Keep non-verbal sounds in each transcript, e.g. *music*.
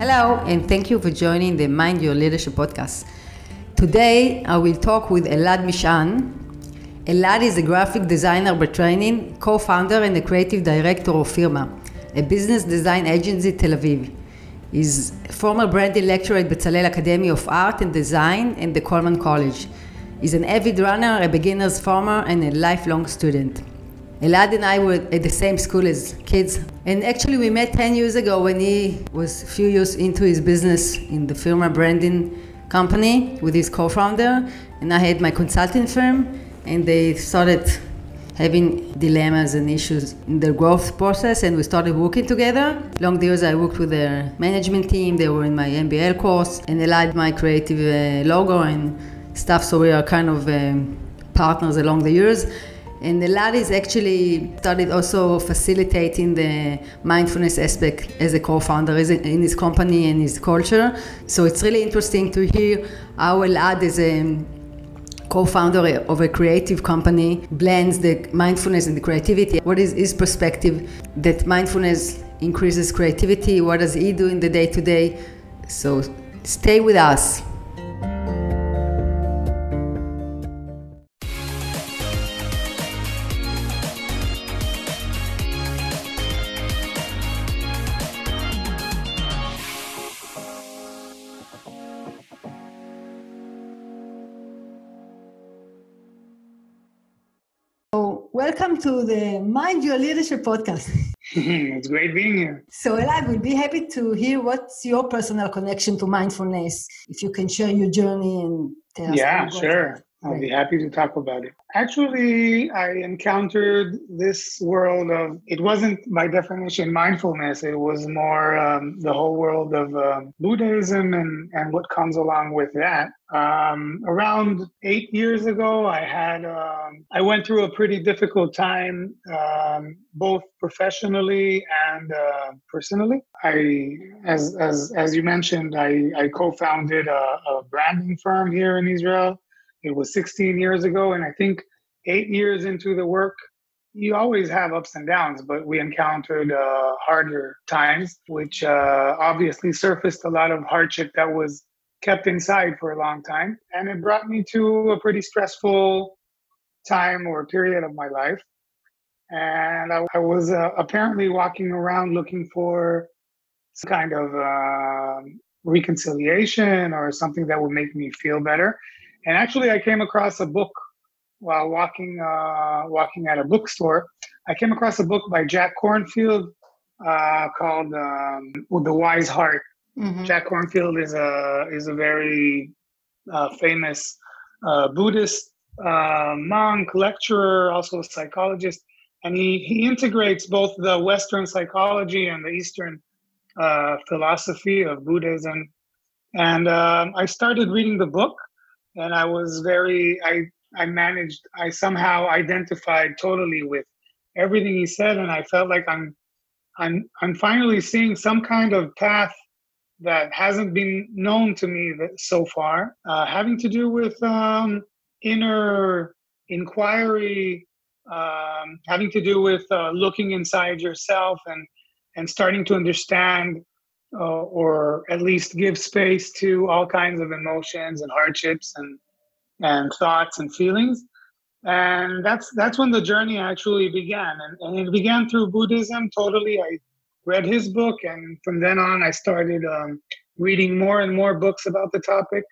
Hello, and thank you for joining the Mind Your Leadership podcast. Today, I will talk with Elad Mishan. Elad is a graphic designer by training, co founder, and the creative director of Firma, a business design agency Tel Aviv. He's a former branding lecturer at Bezalel Academy of Art and Design and the Coleman College. He's an avid runner, a beginner's farmer, and a lifelong student. Elad and I were at the same school as kids. And actually, we met 10 years ago when he was a few years into his business in the Firma branding company with his co founder. And I had my consulting firm, and they started having dilemmas and issues in their growth process, and we started working together. Long years, I worked with their management team, they were in my MBL course, and Elad my creative uh, logo and stuff, so we are kind of um, partners along the years. And Elad is actually started also facilitating the mindfulness aspect as a co-founder in his company and his culture. So it's really interesting to hear how Elad is a co-founder of a creative company blends the mindfulness and the creativity. What is his perspective that mindfulness increases creativity? What does he do in the day to day? So stay with us. Welcome to the Mind Your Leadership podcast. *laughs* it's great being here. So, Elad, we'd be happy to hear what's your personal connection to mindfulness. If you can share your journey and tell us. Yeah, sure. I'll be happy to talk about it. Actually, I encountered this world of, it wasn't by definition mindfulness, it was more um, the whole world of um, Buddhism and, and what comes along with that. Um, around eight years ago, I had, um, I went through a pretty difficult time, um, both professionally and uh, personally. I, as, as, as you mentioned, I, I co-founded a, a branding firm here in Israel it was 16 years ago, and I think eight years into the work, you always have ups and downs, but we encountered uh, harder times, which uh, obviously surfaced a lot of hardship that was kept inside for a long time. And it brought me to a pretty stressful time or period of my life. And I, I was uh, apparently walking around looking for some kind of um, reconciliation or something that would make me feel better. And actually, I came across a book while walking uh, walking at a bookstore. I came across a book by Jack Kornfield uh, called um, "The Wise Heart." Mm-hmm. Jack Kornfield is a is a very uh, famous uh, Buddhist uh, monk, lecturer, also a psychologist, and he he integrates both the Western psychology and the Eastern uh, philosophy of Buddhism. And um, I started reading the book, and I was very I I managed I somehow identified totally with everything he said, and I felt like I'm I'm I'm finally seeing some kind of path that hasn't been known to me so far, uh, having to do with um, inner inquiry, um, having to do with uh, looking inside yourself and and starting to understand uh, or at least give space to all kinds of emotions and hardships and and thoughts and feelings. And that's that's when the journey actually began. And, and it began through buddhism. Totally i read his book and from then on i started um, reading more and more books about the topic.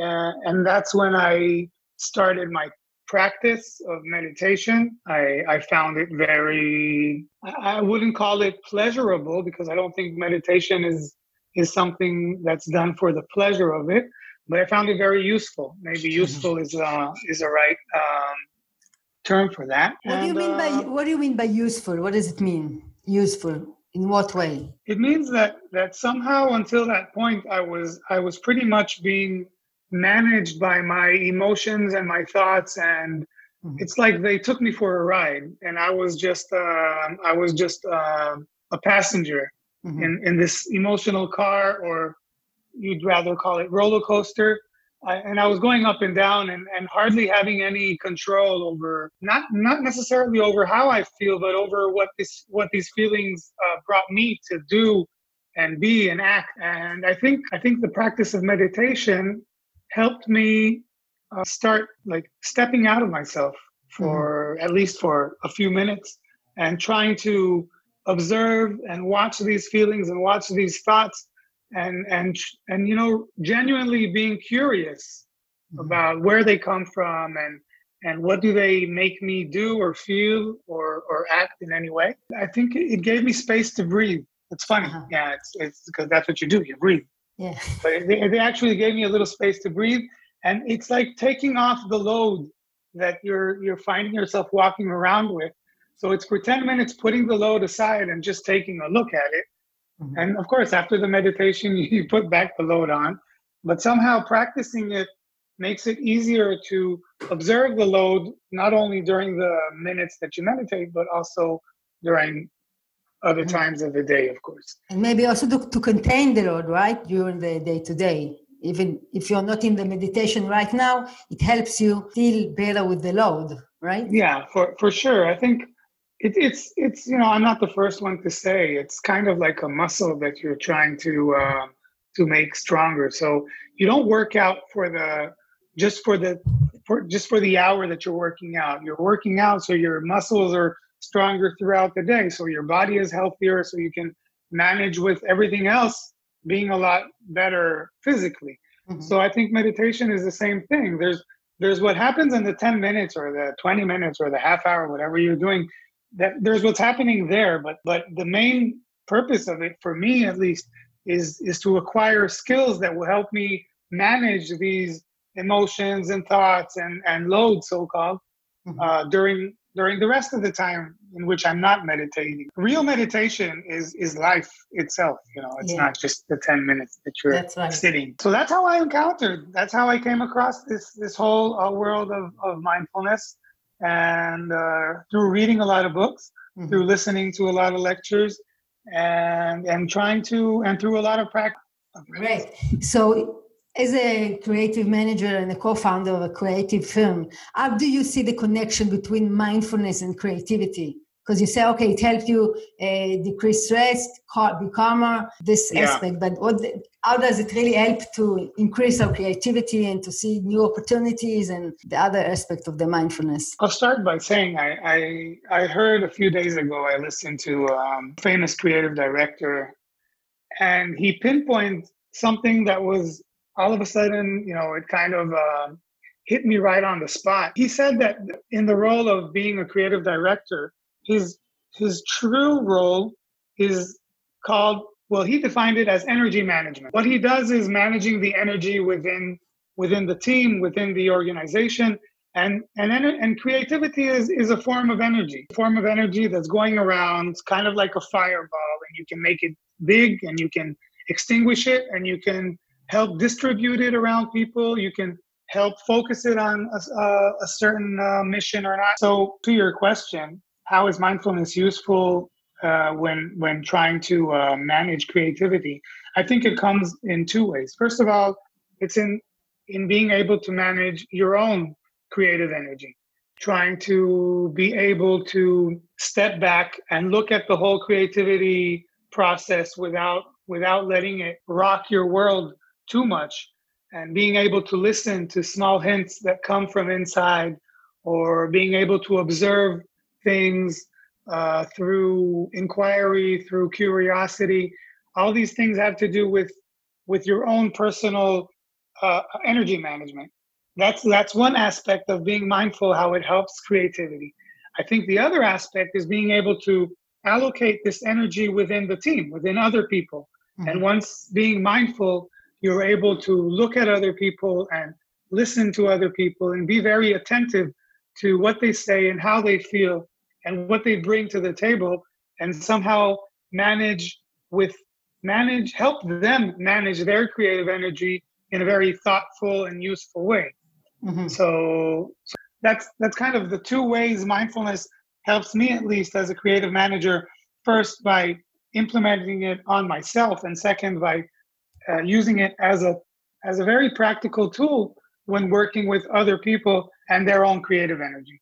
Uh, and that's when i started my practice of meditation. I, I found it very, I wouldn't call it pleasurable because I don't think meditation is, is something that's done for the pleasure of it, but I found it very useful. Maybe useful is, uh, is a right um, term for that. What and, do you mean by, uh, what do you mean by useful? What does it mean? Useful? In what way? It means that, that somehow until that point, I was, I was pretty much being managed by my emotions and my thoughts and mm-hmm. it's like they took me for a ride and i was just uh, i was just uh, a passenger mm-hmm. in, in this emotional car or you'd rather call it roller coaster I, and i was going up and down and, and hardly having any control over not not necessarily over how i feel but over what this what these feelings uh, brought me to do and be and act. And I think I think the practice of meditation helped me uh, start like stepping out of myself for mm-hmm. at least for a few minutes and trying to observe and watch these feelings and watch these thoughts and and and you know genuinely being curious mm-hmm. about where they come from and and what do they make me do or feel or or act in any way i think it gave me space to breathe it's funny uh-huh. yeah it's it's because that's what you do you breathe yeah. *laughs* But they, it actually gave me a little space to breathe and it's like taking off the load that you're you're finding yourself walking around with. So it's for 10 minutes putting the load aside and just taking a look at it. Mm-hmm. and of course after the meditation *laughs* you put back the load on. But somehow practicing it makes it easier to observe the load not only during the minutes that you meditate but also during other mm-hmm. times of the day of course. And maybe also to, to contain the load right during the day to day. Even if you're not in the meditation right now it helps you feel better with the load right? Yeah for for sure. I think it, it's it's you know i'm not the first one to say it's kind of like a muscle that you're trying to uh, to make stronger. So you don't work out for the just for the for just for the hour that you're working out. You're working out so your muscles are stronger throughout the day so your body is healthier so you can manage with everything else being a lot better physically. Mm-hmm. So I think meditation is the same thing. There's there's what happens in the 10 minutes or the 20 minutes or the half hour, whatever you're doing. That there's what's happening there, but but the main purpose of it, for me at least, is is to acquire skills that will help me manage these emotions and thoughts and and loads, so called, mm-hmm. uh, during during the rest of the time in which I'm not meditating. Real meditation is is life itself. You know, it's yeah. not just the ten minutes that you're right. sitting. So that's how I encountered. That's how I came across this this whole uh, world of of mindfulness, and uh, through reading a lot of books, mm-hmm. through listening to a lot of lectures, and and trying to and through a lot of practice. Great. So as a creative manager and a co-founder of a creative firm, how do you see the connection between mindfulness and creativity? Because you say, okay, it helps you uh, decrease stress, be calmer, this yeah. aspect. But what, how does it really help to increase our creativity and to see new opportunities and the other aspect of the mindfulness? I'll start by saying I, I, I heard a few days ago, I listened to a um, famous creative director, and he pinpointed something that was all of a sudden, you know, it kind of uh, hit me right on the spot. He said that in the role of being a creative director, his his true role is called well he defined it as energy management what he does is managing the energy within within the team within the organization and and and creativity is is a form of energy a form of energy that's going around kind of like a fireball and you can make it big and you can extinguish it and you can help distribute it around people. You can help focus it on a, a certain uh, mission or not. So, to your question, how is mindfulness useful uh, when when trying to uh, manage creativity? I think it comes in two ways. First of all, it's in in being able to manage your own creative energy, trying to be able to step back and look at the whole creativity process without without letting it rock your world too much and being able to listen to small hints that come from inside or being able to observe things uh, through inquiry through curiosity all these things have to do with with your own personal uh, energy management. That's that's one aspect of being mindful how it helps creativity. I think the other aspect is being able to allocate this energy within the team within other people. Mm-hmm. and once being mindful you're able to look at other people and listen to other people and be very attentive to what they say and how they feel and what they bring to the table and somehow manage with manage help them manage their creative energy in a very thoughtful and useful way mm-hmm. so, so that's that's kind of the two ways mindfulness helps me at least as a creative manager first by implementing it on myself and second by uh, using it as a as a very practical tool when working with other people and their own creative energy.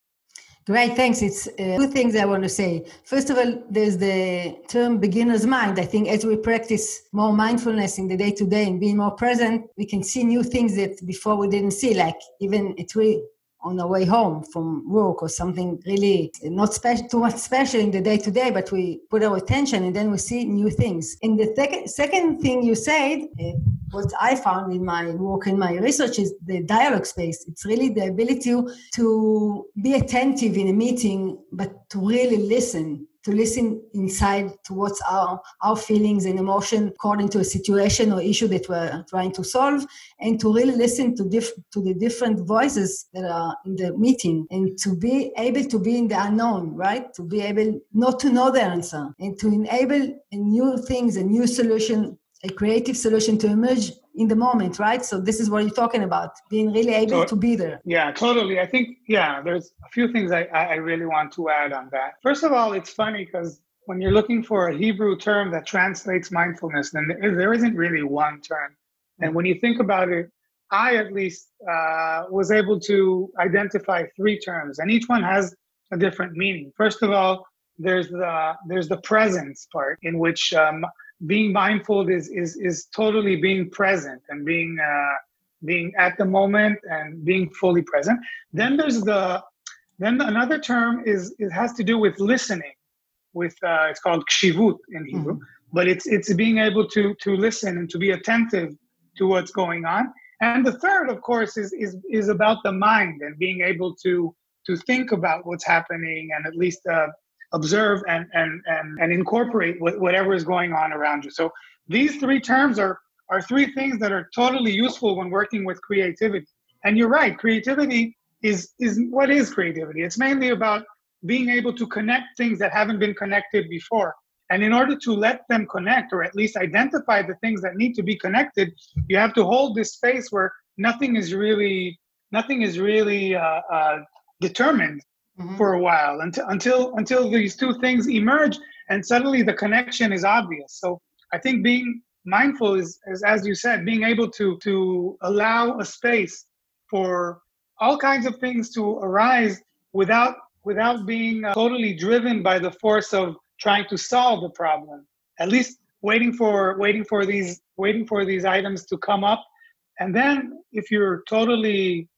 Great, thanks. It's uh, two things I want to say. First of all, there's the term beginner's mind. I think as we practice more mindfulness in the day to day and being more present, we can see new things that before we didn't see, like even a tree on our way home from work or something really not special, too much special in the day to day, but we put our attention and then we see new things. And the second, second thing you said, uh, what I found in my work and my research is the dialogue space. It's really the ability to be attentive in a meeting, but to really listen to listen inside to what's our, our feelings and emotion according to a situation or issue that we're trying to solve and to really listen to, diff, to the different voices that are in the meeting and to be able to be in the unknown right? To be able not to know the answer and to enable new things a new solution a creative solution to emerge in the moment, right? So this is what you're talking about, being really able to, to be there. Yeah, totally. I think, yeah, there's a few things I, I really want to add on that. First of all, it's funny because when you're looking for a Hebrew term that translates mindfulness, then there isn't really one term. And when you think about it, I at least uh, was able to identify three terms, and each one has a different meaning. First of all, there's the there's the presence part in which um, being mindful is is is totally being present and being uh, being at the moment and being fully present. Then there's the then another term is it has to do with listening. With uh, it's called kshivut in Hebrew, mm-hmm. but it's it's being able to to listen and to be attentive to what's going on. And the third, of course, is is is about the mind and being able to to think about what's happening and at least uh, observe and and and, and incorporate whatever is going on around you. So these three terms are are three things that are totally useful when working with creativity. And you're right creativity is is what is creativity? It's mainly about being able to connect things that haven't been connected before. And in order to let them connect or at least identify the things that need to be connected you have to hold this space where nothing is really nothing is really uh, uh, determined mm-hmm. for a while until until until these two things emerge and suddenly the connection is obvious. So i think being mindful is, is as you said being able to to allow a space for all kinds of things to arise without without being uh, totally driven by the force of trying to solve the problem. At least waiting for waiting for these waiting for these items to come up. And then if you're totally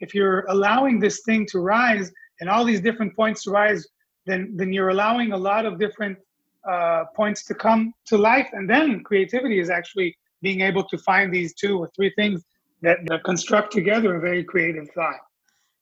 if you're allowing this thing to rise and all these different points rise, then then you're allowing a lot of different uh, points to come to life, and then creativity is actually being able to find these two or three things that, that construct together a very creative thought.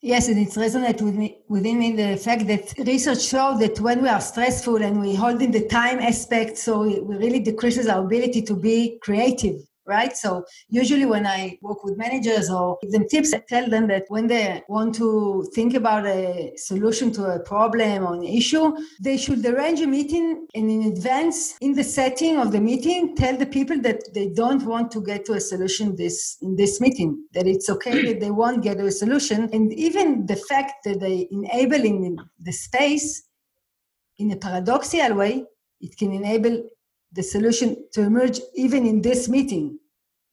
Yes, and it's resonate with me within me the fact that research shows that when we are stressful and we hold in the time aspect, so it really decreases our ability to be creative right? So usually when I work with managers or give them tips, I tell them that when they want to think about a solution to a problem or an issue, they should arrange a meeting and in advance in the setting of the meeting, tell the people that they don't want to get to a solution this in this meeting, that it's okay *clears throat* that they won't get to a solution. And even the fact that they enabling the space in a paradoxical way, it can enable the solution to emerge even in this meeting.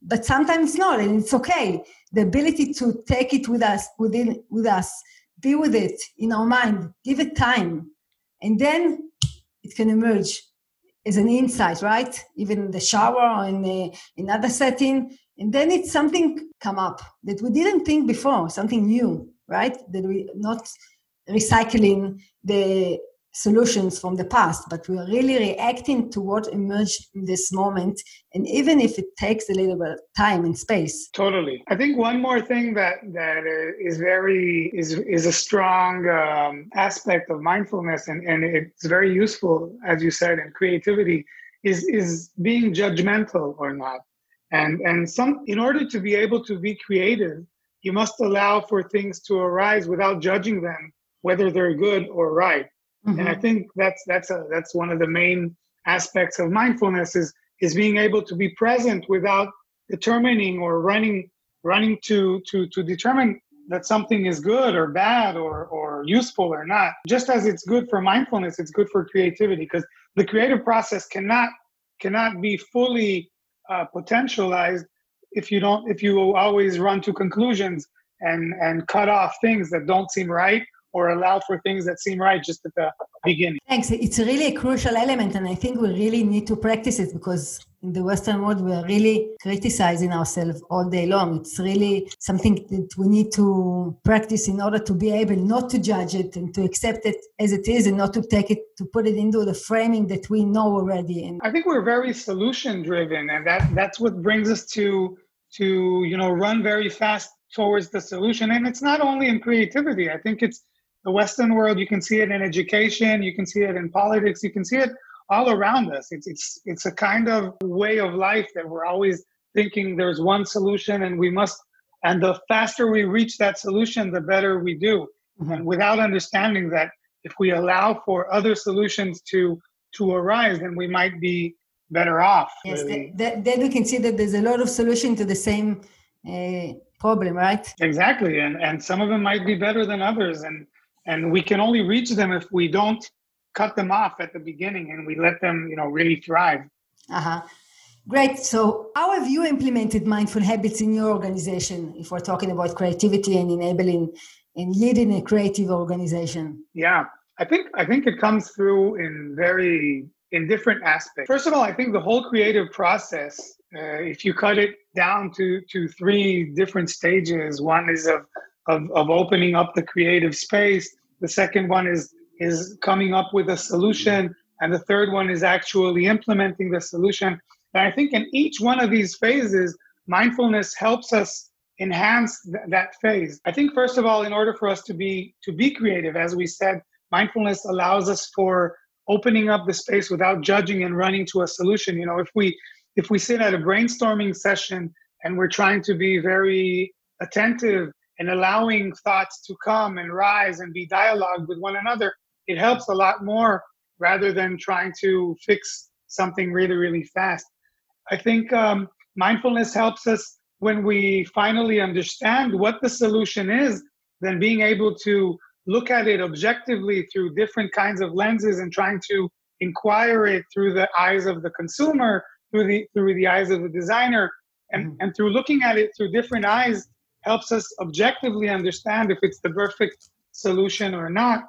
But sometimes not and it's okay. The ability to take it with us within with us be with it in our mind give it time and then it can emerge as an insight right? Even in the shower or in the, in other setting and then it's something come up that we didn't think before something new right? That we not recycling the solutions from the past, but we are really reacting to what emerged in this moment, and even if it takes a little bit of time and space. Totally. I think one more thing that that is very is is a strong um, aspect of mindfulness, and and it's very useful, as you said, in creativity, is is being judgmental or not, and and some in order to be able to be creative, you must allow for things to arise without judging them, whether they're good or right Mm-hmm. And I mm-hmm. think that's that's a that's one of the main aspects of mindfulness is is being able to be present without determining or running running to to to determine that something is good or bad or or useful or not. Just as it's good for mindfulness, it's good for creativity because the creative process cannot cannot be fully uh, potentialized if you don't if you always run to conclusions and and cut off things that don't seem right or allow for things that seem right just at the beginning. Thanks. It's really a crucial element, and I think we really need to practice it because in the Western world, we are really criticizing ourselves all day long. It's really something that we need to practice in order to be able not to judge it and to accept it as it is and not to take it, to put it into the framing that we know already. And I think we're very solution driven, and that, that's what brings us to to you know run very fast towards the solution and it's not only in creativity i think it's the Western world. You can see it in education. You can see it in politics. You can see it all around us. It's it's it's a kind of way of life that we're always thinking there's one solution and we must. And the faster we reach that solution, the better we do. Mm-hmm. And without understanding that, if we allow for other solutions to to arise, then we might be better off. Yes, really. then, then we can see that there's a lot of solution to the same uh, problem, right? Exactly, and and some of them might be better than others, and and we can only reach them if we don't cut them off at the beginning and we let them you know really thrive. Uh-huh. Great. So how have you implemented mindful habits in your organization if we're talking about creativity and enabling and leading a creative organization? Yeah. I think i think it comes through in very in different aspects. First of all i think the whole creative process uh, if you cut it down to to three different stages one is of of, of opening up the creative space. The second one is is coming up with a solution, and the third one is actually implementing the solution. And I think in each one of these phases, mindfulness helps us enhance th- that phase. I think first of all, in order for us to be to be creative, as we said, mindfulness allows us for opening up the space without judging and running to a solution. You know, if we if we sit at a brainstorming session and we're trying to be very attentive and allowing thoughts to come and rise and be dialogue with one another, it helps a lot more rather than trying to fix something really, really fast. I think um, mindfulness helps us when we finally understand what the solution is, then being able to look at it objectively through different kinds of lenses and trying to inquire it through the eyes of the consumer, through the through the eyes of the designer, and, mm-hmm. and through looking at it through different eyes, helps us objectively understand if it's the perfect solution or not.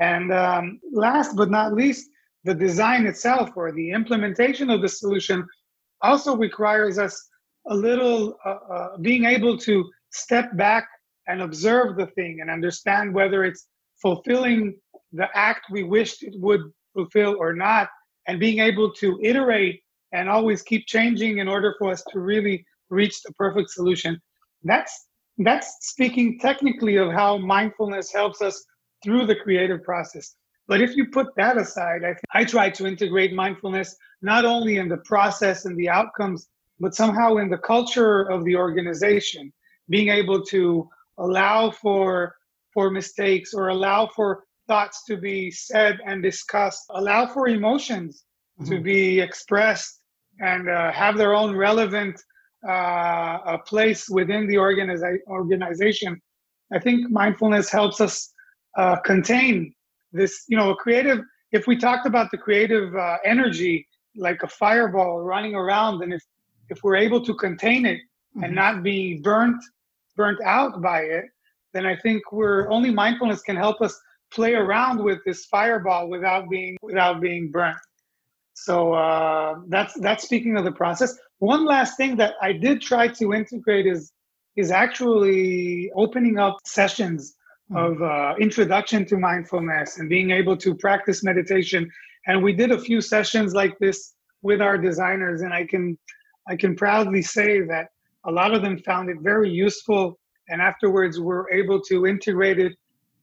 And um, last but not least, the design itself or the implementation of the solution also requires us a little uh, uh, being able to step back and observe the thing and understand whether it's fulfilling the act we wished it would fulfill or not, and being able to iterate and always keep changing in order for us to really reach the perfect solution. That's that's speaking technically of how mindfulness helps us through the creative process. But if you put that aside, I, I try to integrate mindfulness not only in the process and the outcomes, but somehow in the culture of the organization, being able to allow for for mistakes or allow for thoughts to be said and discussed, allow for emotions mm-hmm. to be expressed and uh, have their own relevant uh, a place within the organiza- organization. I think mindfulness helps us uh, contain this, you know, a creative. If we talked about the creative uh, energy, like a fireball running around, and if if we're able to contain it mm-hmm. and not be burnt burnt out by it, then I think we're only mindfulness can help us play around with this fireball without being without being burnt. So uh, that's that's speaking of the process. One last thing that I did try to integrate is is actually opening up sessions mm-hmm. of uh, introduction to mindfulness and being able to practice meditation. And we did a few sessions like this with our designers, and I can I can proudly say that a lot of them found it very useful, and afterwards were able to integrate it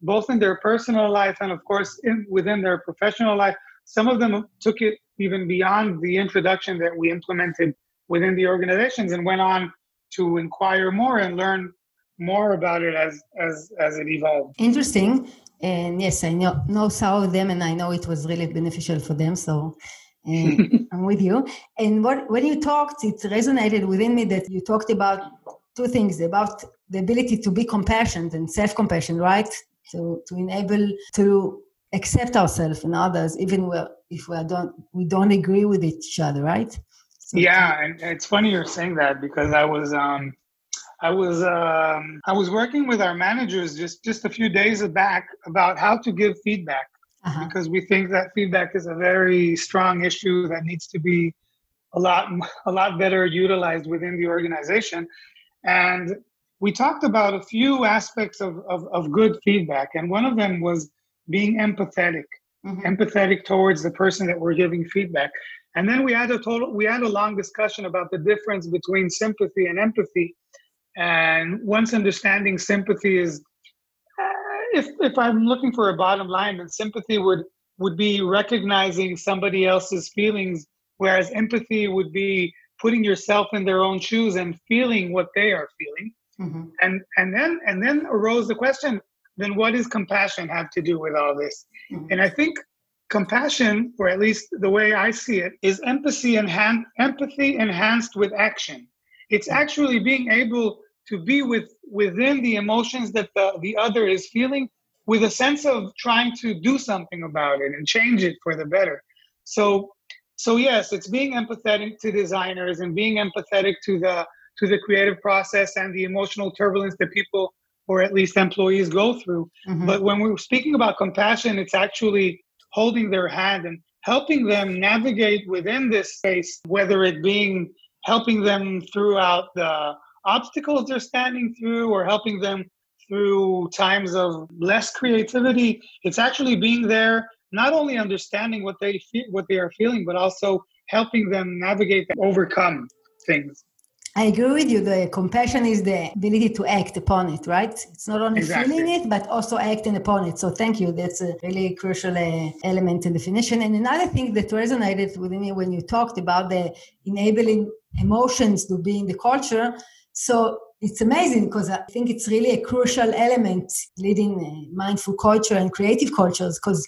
both in their personal life and, of course, in, within their professional life. Some of them took it even beyond the introduction that we implemented within the organizations and went on to inquire more and learn more about it as as as it evolved. Interesting. And yes, I know know some of them, and I know it was really beneficial for them. So *laughs* I'm with you. And what when you talked, it resonated within me that you talked about two things about the ability to be compassionate and self-compassion, right? To to enable to accept ourselves and others, even if we don't we don't agree with each other, right? Yeah, and it's funny you're saying that because I was um, I was um, I was working with our managers just just a few days back about how to give feedback uh-huh. because we think that feedback is a very strong issue that needs to be a lot a lot better utilized within the organization. And we talked about a few aspects of, of, of good feedback, and one of them was being empathetic, mm-hmm. empathetic towards the person that we're giving feedback. And then we had a total we had a long discussion about the difference between sympathy and empathy. And once understanding sympathy is uh, if if I'm looking for a bottom line, then sympathy would would be recognizing somebody else's feelings, whereas empathy would be putting yourself in their own shoes and feeling what they are feeling. Mm-hmm. And and then and then arose the question: then what does compassion have to do with all this? Mm-hmm. And I think compassion, or at least the way I see it, is empathy enhanced empathy enhanced with action. It's actually being able to be with within the emotions that the, the other is feeling with a sense of trying to do something about it and change it for the better. So so yes, it's being empathetic to designers and being empathetic to the to the creative process and the emotional turbulence that people or at least employees go through. Mm-hmm. But when we're speaking about compassion, it's actually holding their hand and helping them navigate within this space, whether it being helping them throughout the obstacles they're standing through or helping them through times of less creativity. It's actually being there, not only understanding what they feel, what they are feeling, but also helping them navigate and overcome things. I agree with you. The compassion is the ability to act upon it, right? It's not only exactly. feeling it, but also acting upon it. So thank you. That's a really crucial uh, element in definition. And another thing that resonated with me when you talked about the enabling emotions to be in the culture. So it's amazing because I think it's really a crucial element leading uh, mindful culture and creative cultures because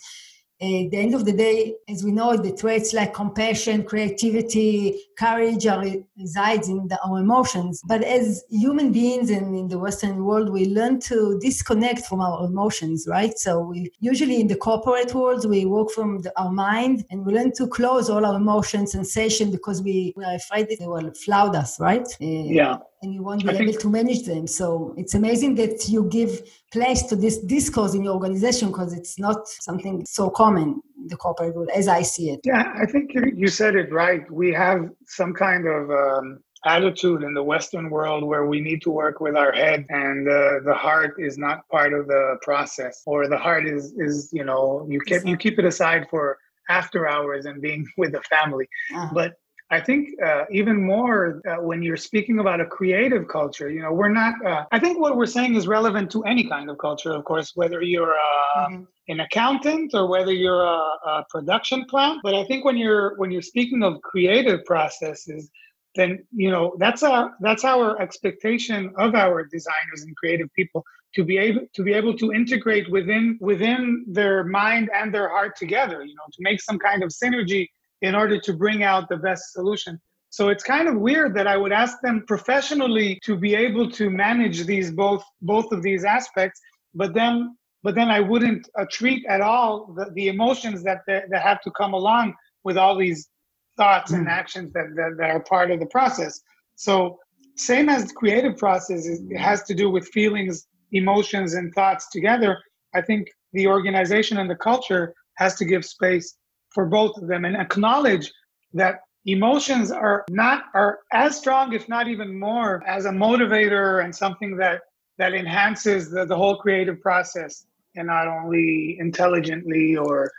at the end of the day, as we know, the traits like compassion, creativity, courage are resides in the, our emotions. But as human beings and in the Western world, we learn to disconnect from our emotions, right? So we usually in the corporate world, we work from the, our mind and we learn to close all our emotions, sensation, because we, we are afraid that they will flout us, right? Uh, yeah and you won't be I able think... to manage them. So it's amazing that you give place to this discourse in your organization because it's not something so common in the corporate world as I see it. Yeah, I think you said it right. We have some kind of um, attitude in the Western world where we need to work with our head and uh, the heart is not part of the process, or the heart is is you know you keep you keep it aside for after hours and being *laughs* with the family. Uh-huh. But I think uh, even more uh, when you're speaking about a creative culture, you know, we're not, uh, I think what we're saying is relevant to any kind of culture, of course, whether you're uh, mm-hmm. an accountant or whether you're a, a, production plant. But I think when you're, when you're speaking of creative processes, then, you know, that's a, that's our expectation of our designers and creative people to be able to be able to integrate within within their mind and their heart together you know to make some kind of synergy in order to bring out the best solution. So it's kind of weird that I would ask them professionally to be able to manage these both both of these aspects, but then but then I wouldn't uh, treat at all the, the emotions that, that that have to come along with all these thoughts and actions that, that that are part of the process. So same as the creative process, it has to do with feelings, emotions, and thoughts together. I think the organization and the culture has to give space for both of them and acknowledge that emotions are not are as strong if not even more as a motivator and something that that enhances the, the whole creative process and not only intelligently or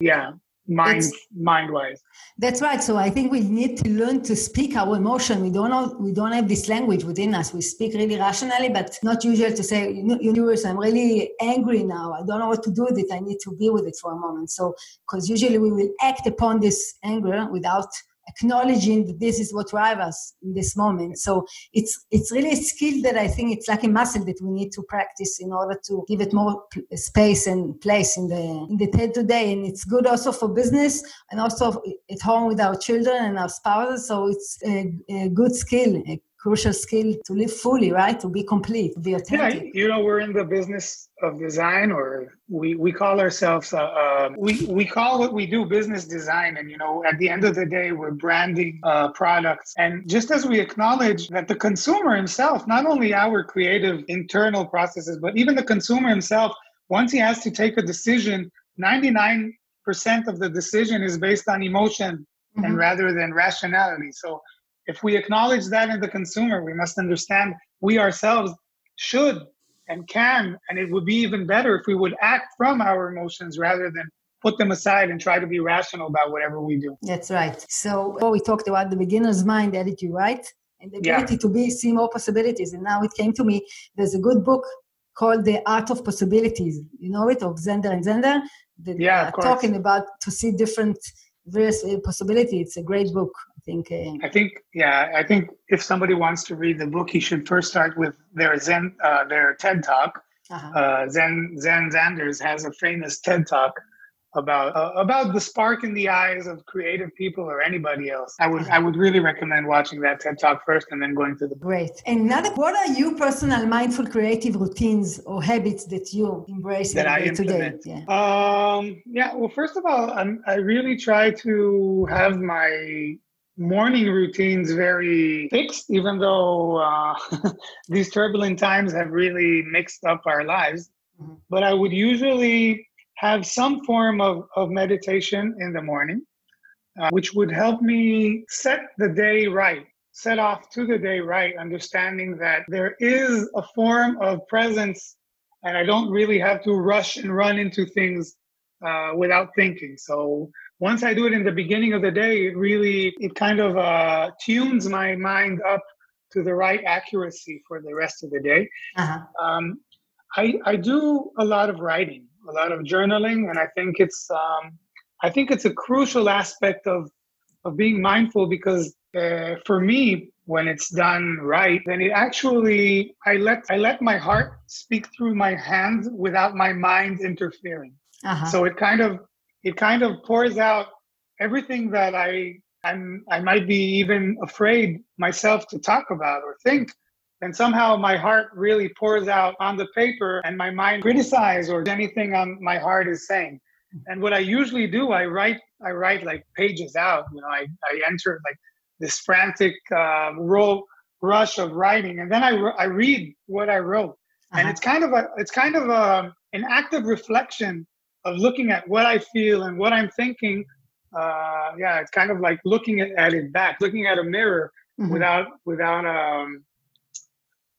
yeah mind mind wise. That's right. So i think we need to learn to speak our emotion. We don't know we don't have this language within us. We speak really rationally but not usual to say universe i'm really angry now. I don't know what to do with it. I need to be with it for a moment. So because usually we will act upon this anger without acknowledging that this is what drives us in this moment. So it's it's really a skill that I think it's like a muscle that we need to practice in order to give it more space and place in the in the day to day. And it's good also for business and also at home with our children and our spouses. So it's a, a good skill, a crucial skill to live fully, right? To be complete, to be authentic. Yeah, you know, we're in the business of design, or we, we call ourselves, uh, uh, we, we call what we do business design. And, you know, at the end of the day, we're branding uh, products. And just as we acknowledge that the consumer himself, not only our creative internal processes, but even the consumer himself, once he has to take a decision, 99% of the decision is based on emotion mm-hmm. and rather than rationality. So if we acknowledge that in the consumer, we must understand we ourselves should and can, and it would be even better if we would act from our emotions rather than put them aside and try to be rational about whatever we do. That's right. So we talked about the beginner's mind attitude, right? And the ability yeah. to be see more possibilities. And now it came to me. There's a good book called The Art of Possibilities. You know it of Zander and Zander. That, yeah, uh, talking about to see different various possibilities. It's a great book I think. Uh, I think, yeah, I think if somebody wants to read the book, he should first start with their Zen, uh, their TED talk. Uh-huh. Uh, Zen Zen Zanders has a famous TED talk about uh, about the spark in the eyes of creative people or anybody else. I would I would really recommend watching that TED Talk first and then going to the Great. And another, what are your personal mindful creative routines or habits that you embrace that I today? Yeah. Um, yeah. Well, first of all, I'm, I really try to have my morning routines very fixed, even though uh, *laughs* these turbulent times have really mixed up our lives. Mm-hmm. But I would usually have some form of, of meditation in the morning, uh, which would help me set the day right, set off to the day right, understanding that there is a form of presence and I don't really have to rush and run into things uh, without thinking. So once I do it in the beginning of the day, it really it kind of uh, tunes my mind up to the right accuracy for the rest of the day. Uh-huh. Um, I I do a lot of writing, a lot of journaling, and I think it's um, I think it's a crucial aspect of of being mindful because uh, for me when it's done right then it actually i let i let my heart speak through my hands without my mind interfering uh-huh. so it kind of it kind of pours out everything that I I'm I might be even afraid myself to talk about or think. And somehow my heart really pours out on the paper and my mind criticize or anything on my heart is saying. And what I usually do, I write I write like pages out. You know, I, I enter like this frantic uh, roll rush of writing, and then I, I read what I wrote, uh-huh. and it's kind of a it's kind of a, an active reflection of looking at what I feel and what I'm thinking. Uh, yeah, it's kind of like looking at, at it back, looking at a mirror mm-hmm. without without um,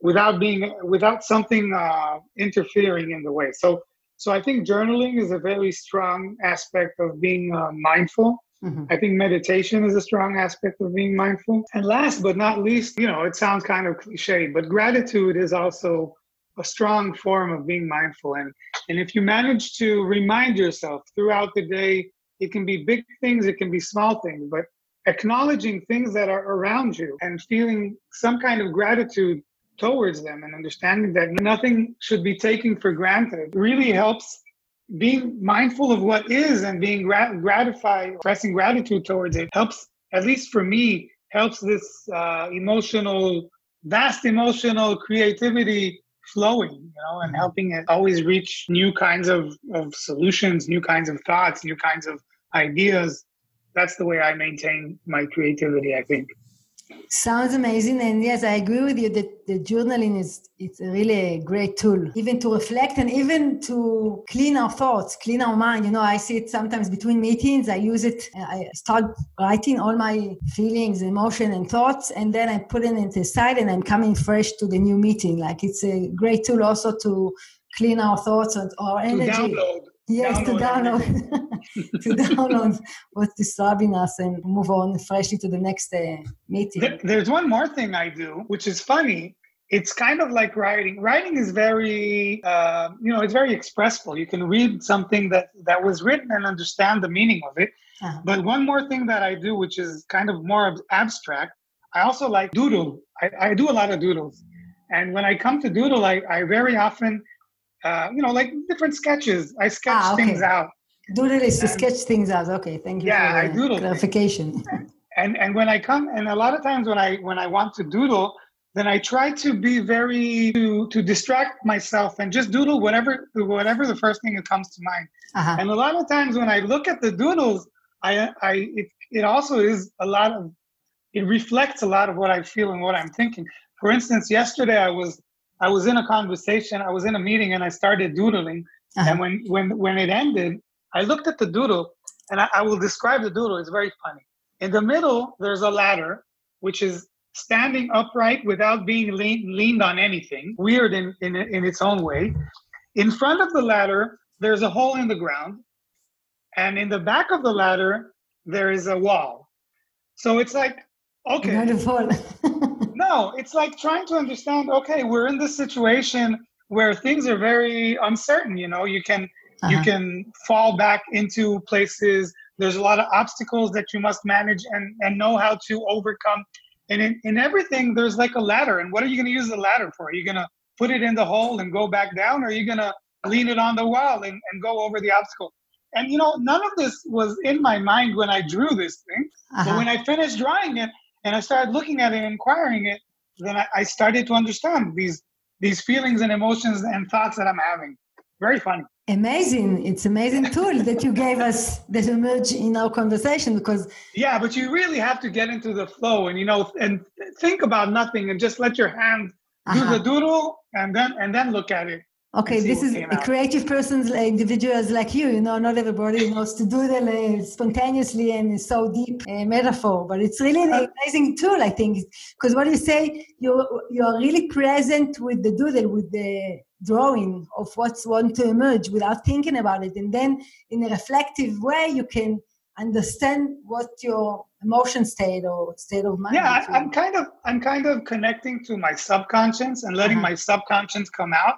without being without something uh, interfering in the way. So so I think journaling is a very strong aspect of being uh, mindful. Mm-hmm. I think meditation is a strong aspect of being mindful. And last but not least, you know, it sounds kind of cliche, but gratitude is also a strong form of being mindful. And, and if you manage to remind yourself throughout the day, it can be big things, it can be small things, but acknowledging things that are around you and feeling some kind of gratitude towards them and understanding that nothing should be taken for granted really helps being mindful of what is and being grat- gratified expressing gratitude towards it helps at least for me helps this uh, emotional vast emotional creativity flowing, you know, and helping it always reach new kinds of, of solutions, new kinds of thoughts, new kinds of ideas. That's the way I maintain my creativity, I think. Sounds amazing, and yes, I agree with you that the journaling is it's a really a great tool, even to reflect and even to clean our thoughts, clean our mind. You know, I see it sometimes between meetings. I use it. Uh, I start writing all my feelings, emotion, and thoughts, and then I put it into the side, and I'm coming fresh to the new meeting. Like it's a great tool also to clean our thoughts and our energy. To download Yes, download to download *laughs* to download what's disturbing us and move on freshly to the next uh, meeting. There's one more thing I do, which is funny. It's kind of like writing. Writing is very, uh, you know, it's very expressive. You can read something that that was written and understand the meaning of it. Uh-huh. But one more thing that I do, which is kind of more abstract, I also like doodle. I, I do a lot of doodles, and when I come to doodle, I, I very often uh, you know, like different sketches. I sketch ah, okay. things out. Doodle is to sketch things out. Okay, thank you. Yeah, I doodle clarification. *laughs* and and when I come, and a lot of times when I when I want to doodle, then I try to be very to to distract myself and just doodle whatever whatever the first thing that comes to mind. Uh-huh. And a lot of times when I look at the doodles, I I it, it also is a lot of it reflects a lot of what I feel and what I'm thinking. For instance, yesterday I was I was in a conversation, I was in a meeting, and I started doodling. Uh-huh. And when when when it ended, I looked at the doodle, and I, I will describe the doodle. It's very funny. In the middle, there's a ladder, which is standing upright without being lean, leaned on anything, weird in, in, in its own way. In front of the ladder, there's a hole in the ground. And in the back of the ladder, there is a wall. So it's like, okay. *laughs* no, it's like trying to understand, okay, we're in this situation where things are very uncertain, you know, you can uh-huh. you can fall back into places there's a lot of obstacles that you must manage and, and know how to overcome and in, in everything, there's like a ladder. And what are you going to use the ladder for? Are you going to put it in the hole and go back down? Or are you going to lean it on the wall and, and go over the obstacle? And you know, none of this was in my mind when I drew this thing. Uh-huh. But when I finished drawing it and I started looking at it and inquiring it, then I, I started to understand these these feelings and emotions and thoughts that I'm having. Very funny. Amazing. It's amazing tool that you gave us that emerged in our conversation because Yeah, but you really have to get into the flow and you know and think about nothing and just let your hand do uh-huh. the doodle and then and then look at it. Okay, this is a creative person's like, individuals like you. You know, not everybody knows to do that uh, spontaneously and so deep uh, metaphor, but it's really an amazing tool, I think, because what you say, you you are really present with the doodle, with the drawing of what's want to emerge without thinking about it, and then in a reflective way, you can understand what your emotion state or state of mind. Yeah, I, am kind of I'm kind of connecting to my subconscious and letting uh-huh. my subconscious come out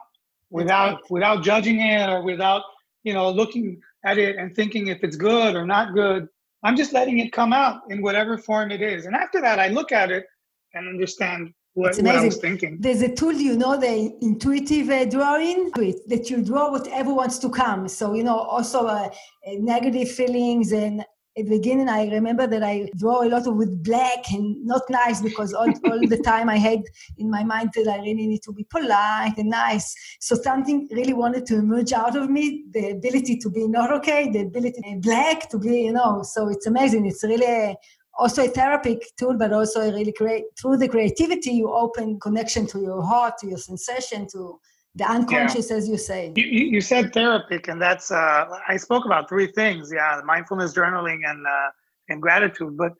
without without judging it or without you know looking at it and thinking if it's good or not good. I'm just letting it come out in whatever form it is. And after that i look at it and understand what, what I was thinking. There's a tool, you know, the intuitive uh, drawing, that you draw whatever wants to come. So, you know, also uh negative feelings and at the beginning, I remember that I draw a lot of with black and not nice because all, all the time I had in my mind that I really need to be polite and nice. So something really wanted to emerge out of me, the ability to be not okay, the ability to be black, to be, you know, so it's amazing. It's really a, also a therapeutic tool, but also a really great, through the creativity, you open connection to your heart, to your sensation, to the unconscious yeah. as you say you, you said therapeutic and that's uh, i spoke about three things yeah mindfulness journaling and uh, and gratitude but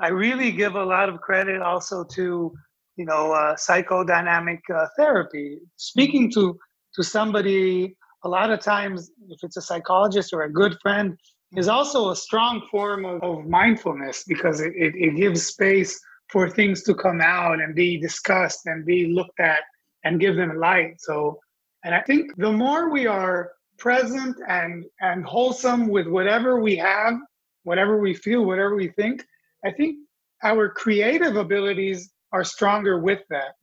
i really give a lot of credit also to you know uh, psychodynamic uh, therapy speaking to to somebody a lot of times if it's a psychologist or a good friend is also a strong form of, of mindfulness because it, it, it gives space for things to come out and be discussed and be looked at and give them light. So, and I think the more we are present and and wholesome with whatever we have, whatever we feel, whatever we think, I think our creative abilities are stronger with that.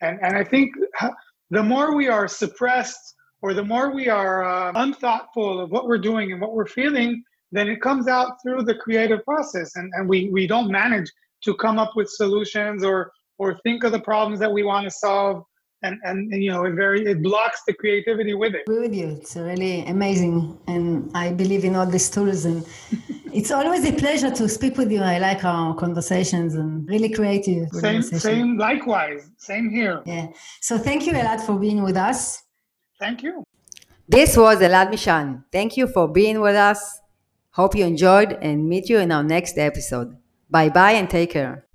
And and I think *laughs* the more we are suppressed or the more we are uh, unthoughtful of what we're doing and what we're feeling, then it comes out through the creative process and, and we, we don't manage to come up with solutions or or think of the problems that we want to solve and, and, and you know it very it blocks the creativity with it. I agree with you. It's really amazing, and I believe in all these tools. *laughs* And it's always a pleasure to speak with you. I like our conversations and really creative. Same, same. Likewise, same here. Yeah. So thank you, Elad, for being with us. Thank you. This was Elad Mishan. Thank you for being with us. Hope you enjoyed and meet you in our next episode. Bye bye and take care.